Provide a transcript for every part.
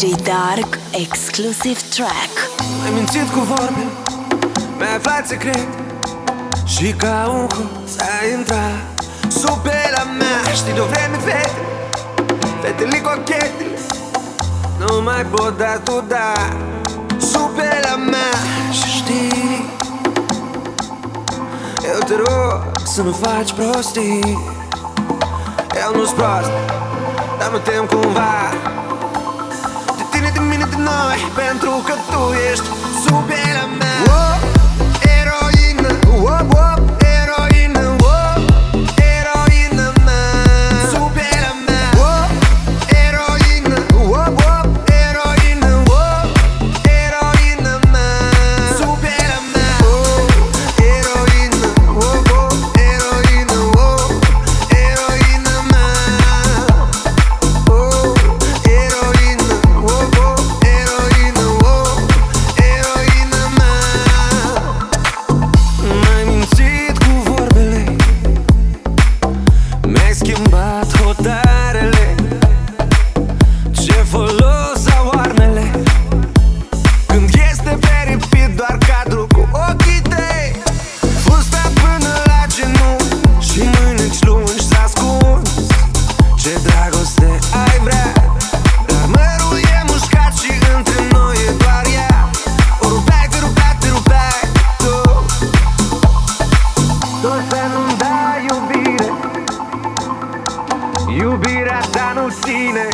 DJ Dark Exclusive Track. Ai mințit cu vorbe Mi-ai aflat secret. Și ca un hoț ai intrat Sub pielea mea. Știi de-o vreme fete Fetele cochetele Nu mai pot da tu da Sub pielea mea. Și știi Eu te rog să nu faci prostii. Eu nu-s prost Dar mă tem cumva noi Pentru că tu ești iubirea mea wow! Iubirea ta nu ține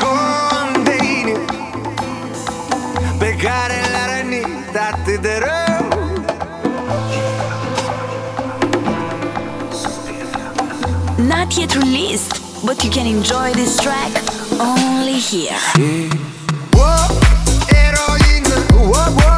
cont de inim Pe care rănit atât de rău Not yet released, but you can enjoy this track only here. Whoa, heroine, whoa, whoa.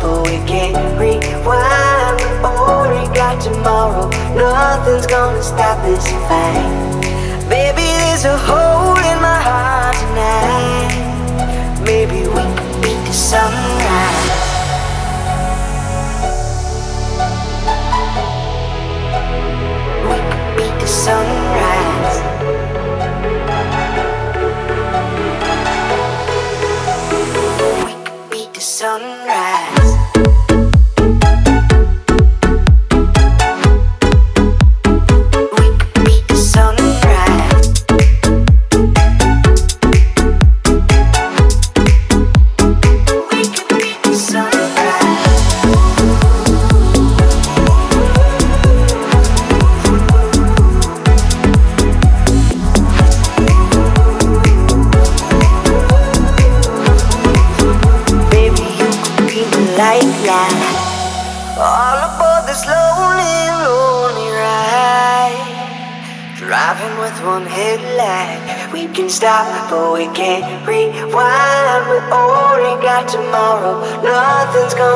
but we can't rewind. We only got tomorrow, nothing's gonna stop this fight. Baby, there's a hole in my heart tonight. Maybe we can beat the sunrise. We could beat the sunrise. sun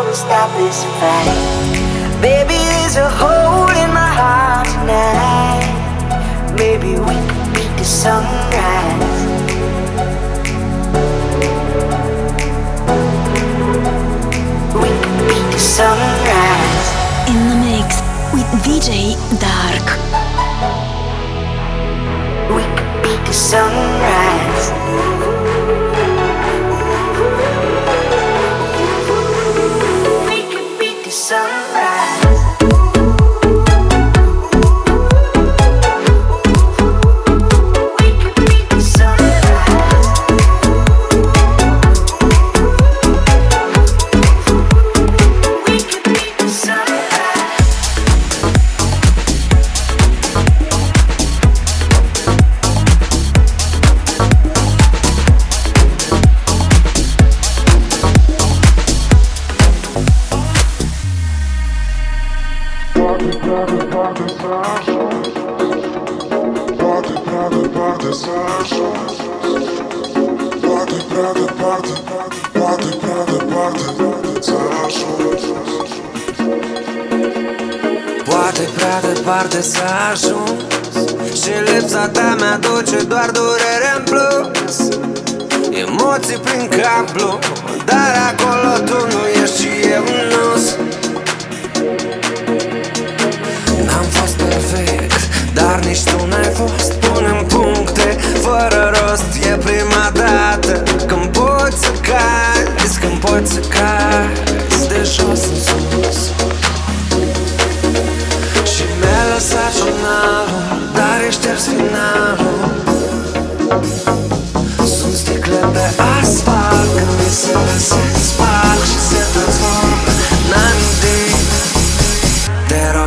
gonna stop this fight. Baby, there's a hole in my heart tonight. Maybe we could beat the sunrise. We could beat the sunrise. In the mix with DJ Dark. We could beat the sunrise.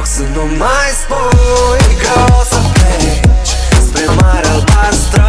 rog să nu mai spui Că o să pleci spre mare albastră.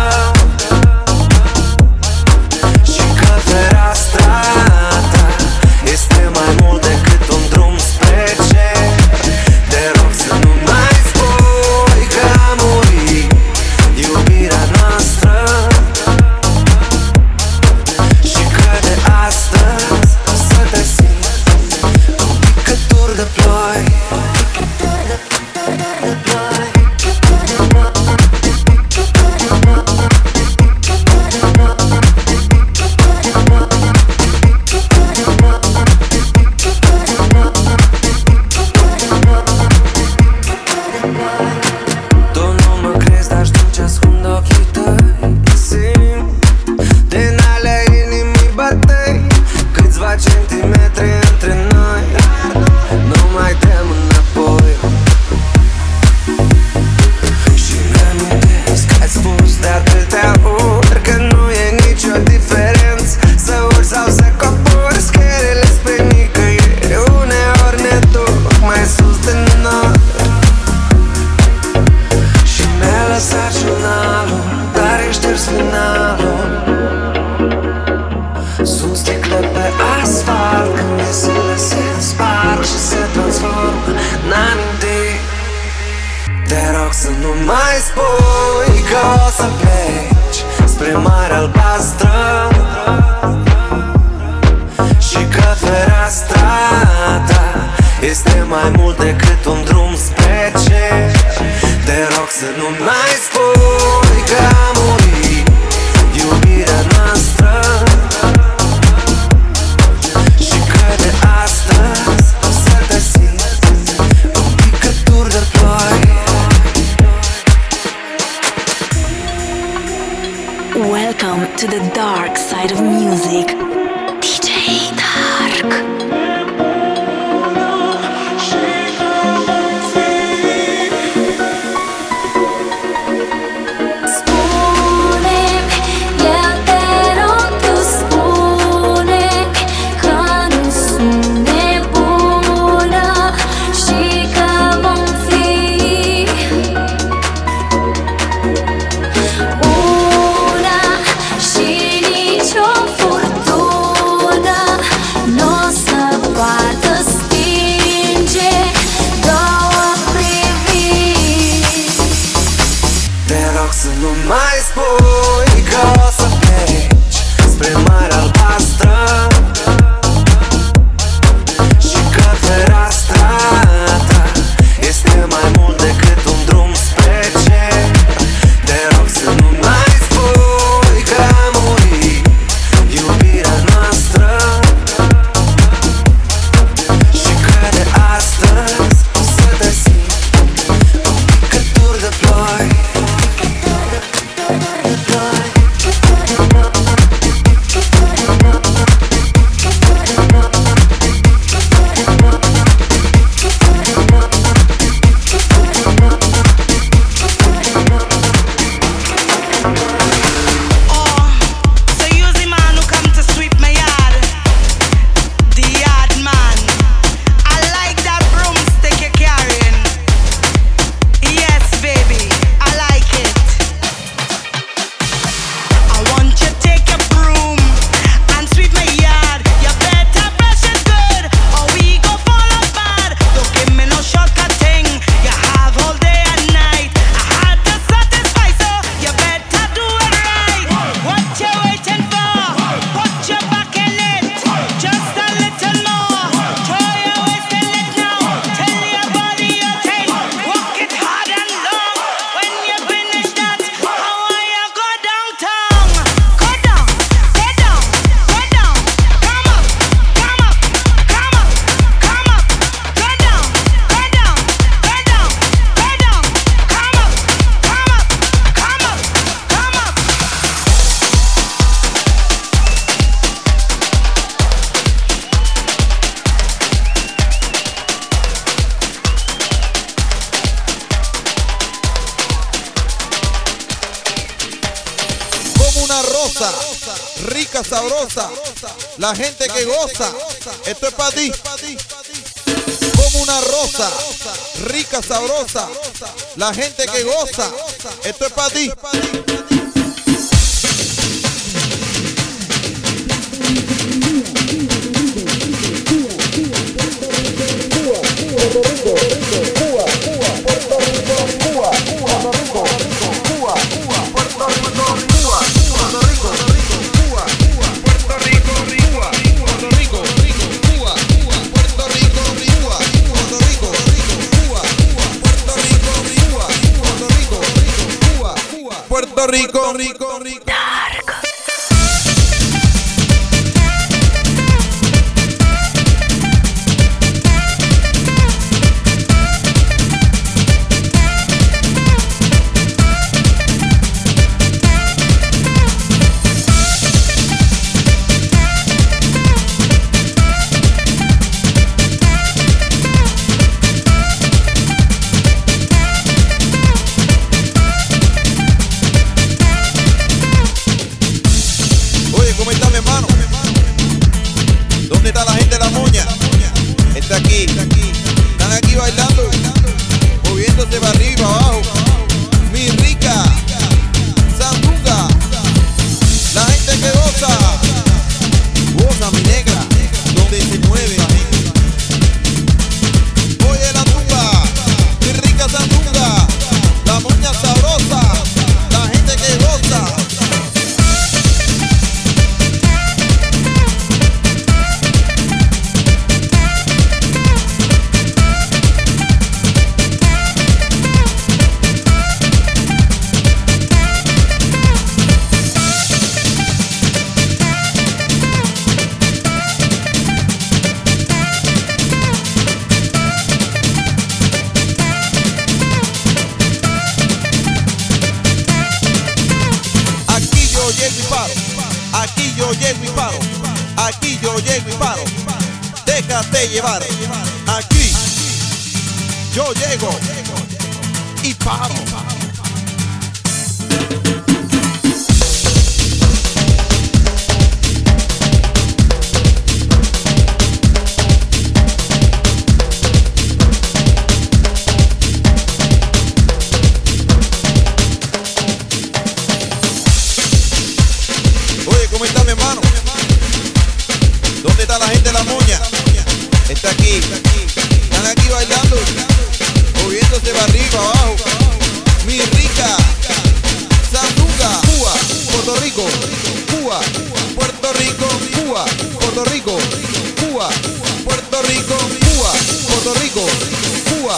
To the dark. música sabrosa, la gente que goza. Esto es para ti. bailando, moviéndose para arriba, abajo. Mi rica, Sanduga, Cuba, Puerto Rico, Cuba, Puerto Rico, Cuba, Puerto Rico, Cuba, Puerto Rico, Cuba, Puerto Rico, Cuba,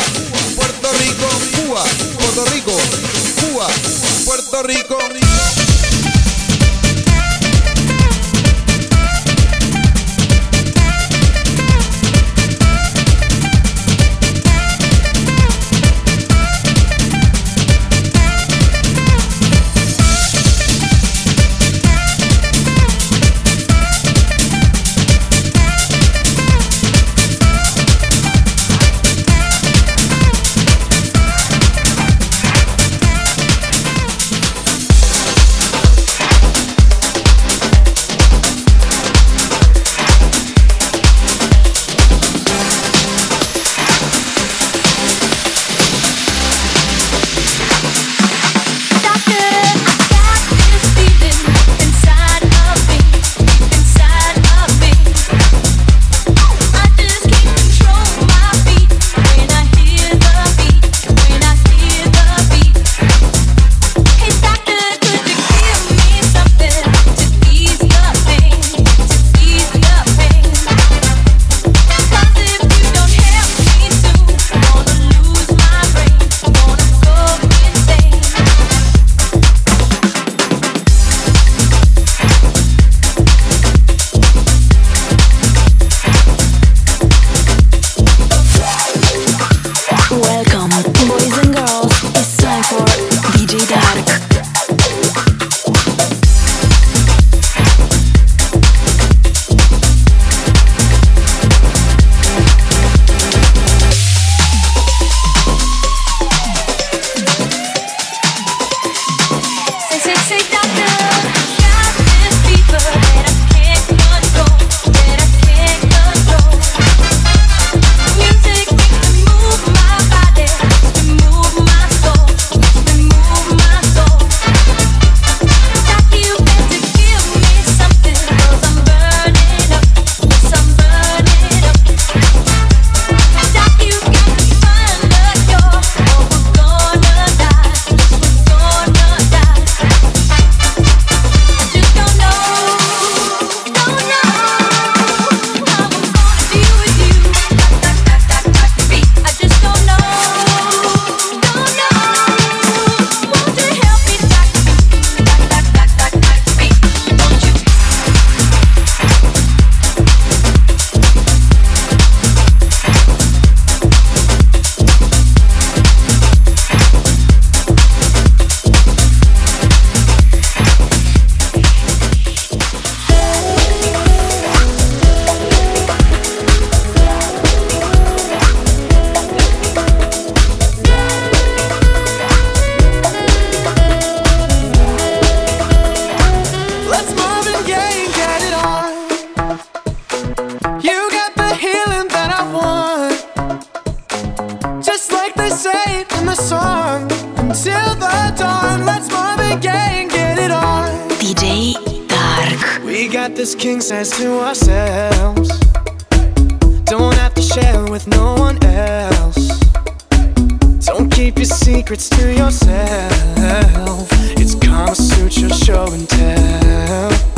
Puerto Rico, Cuba, Puerto Rico, Cuba, Puerto Rico. light in the song until the dawn. Let's mom again, get it on. DJ Dark. We got this king says to ourselves. Don't have to share with no one else. Don't keep your secrets to yourself. It's Kama Sutra show and tell.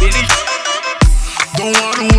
Don't wanna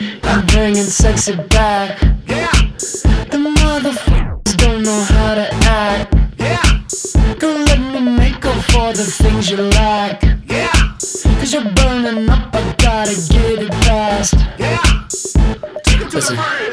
I'm bringing sexy back. Yeah. The motherfuckers don't know how to act. Yeah. Go let me make up for the things you lack. Yeah. Cause you're burning up, I gotta get it fast. Yeah. Take it to Listen. the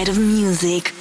side of music.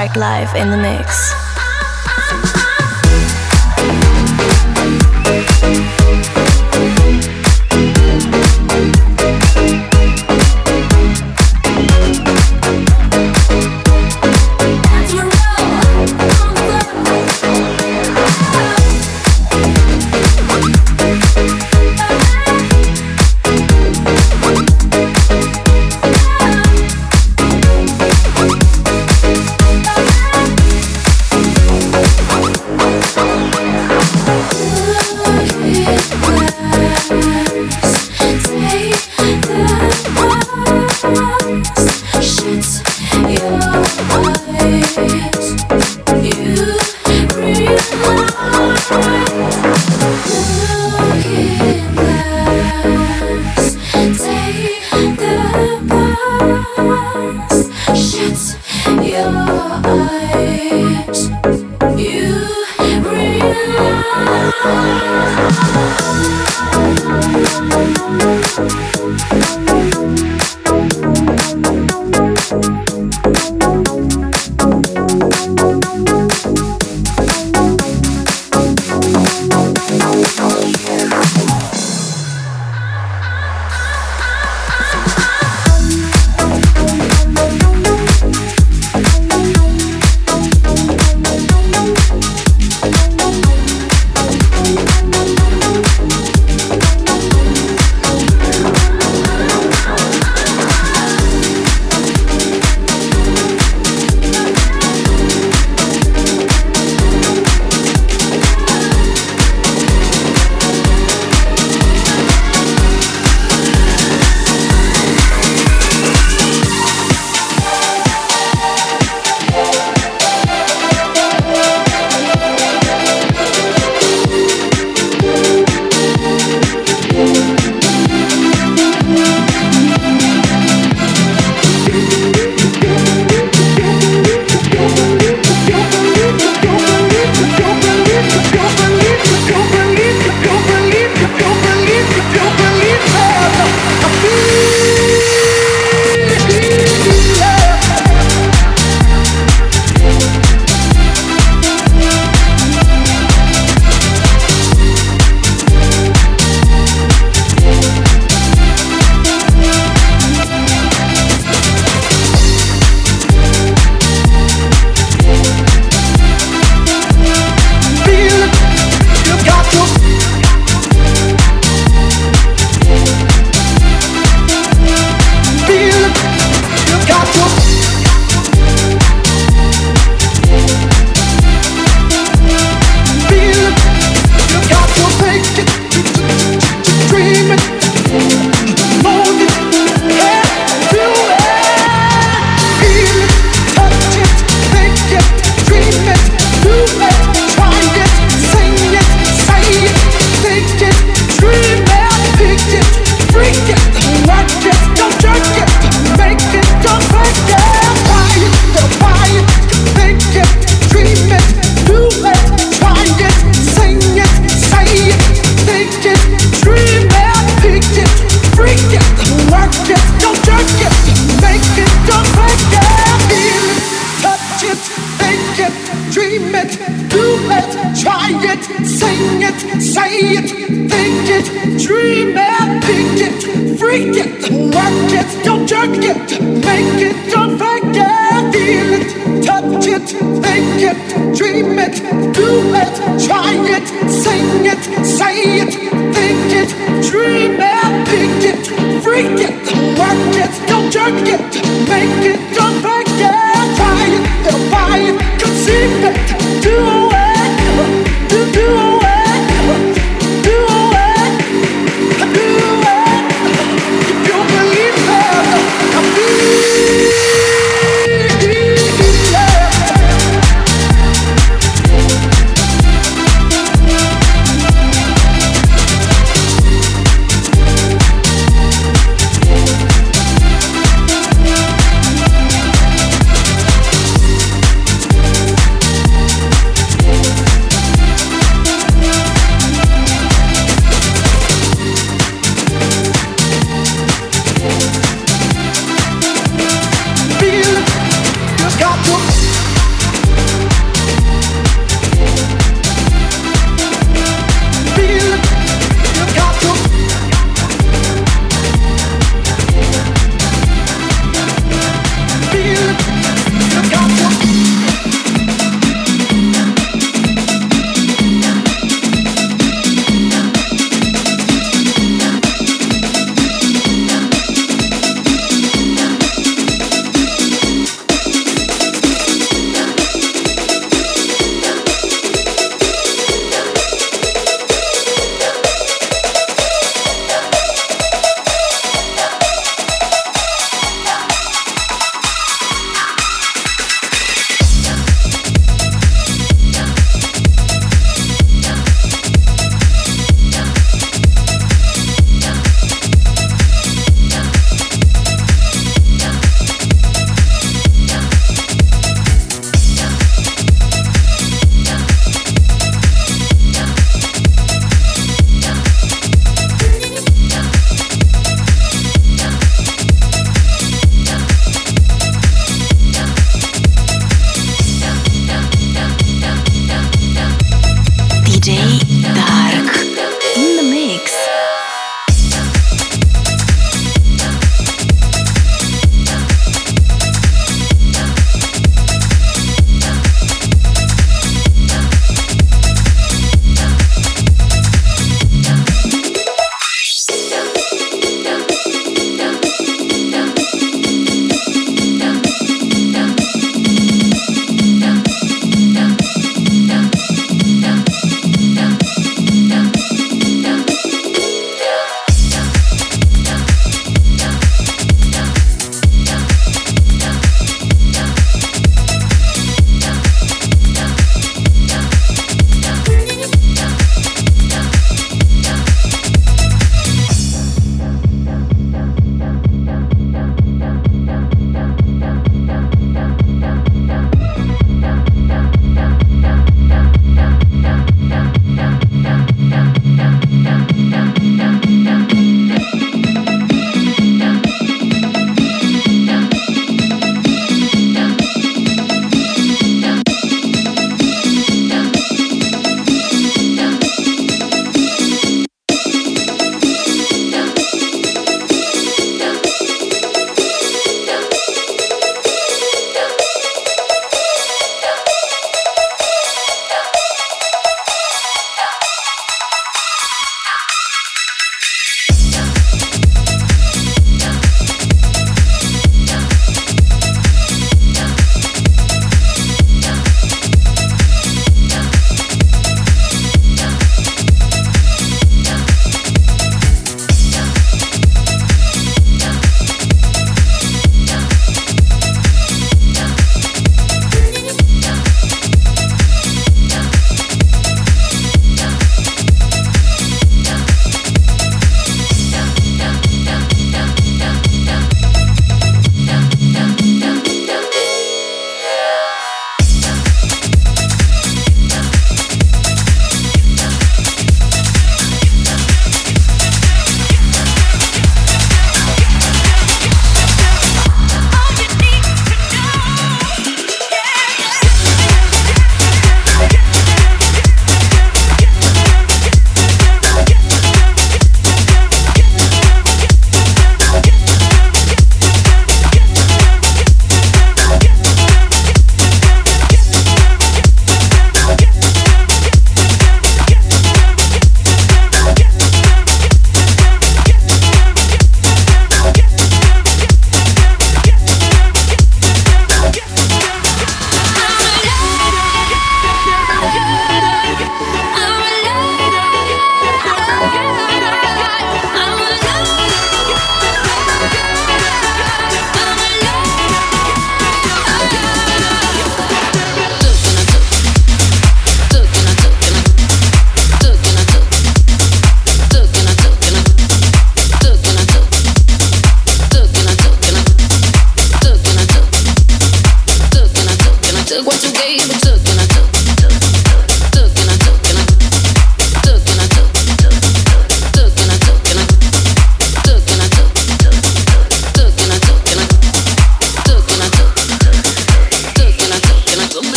Live in the mix.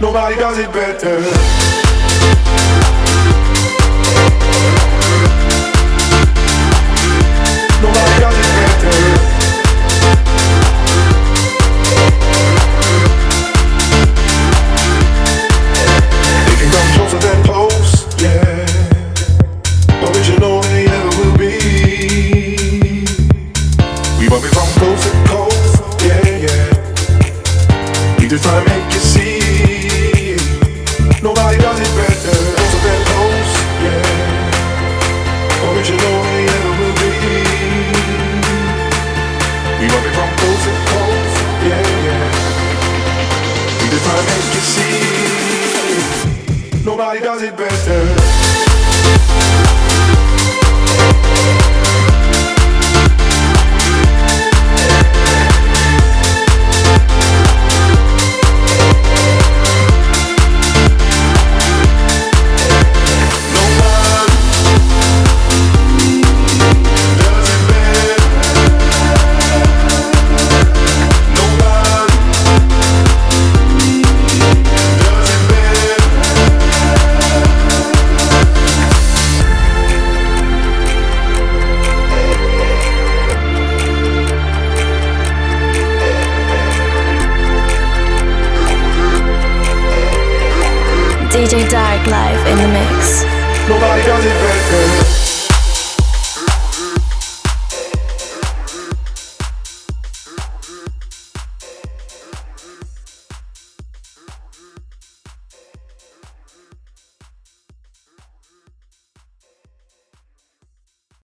Nobody does it better.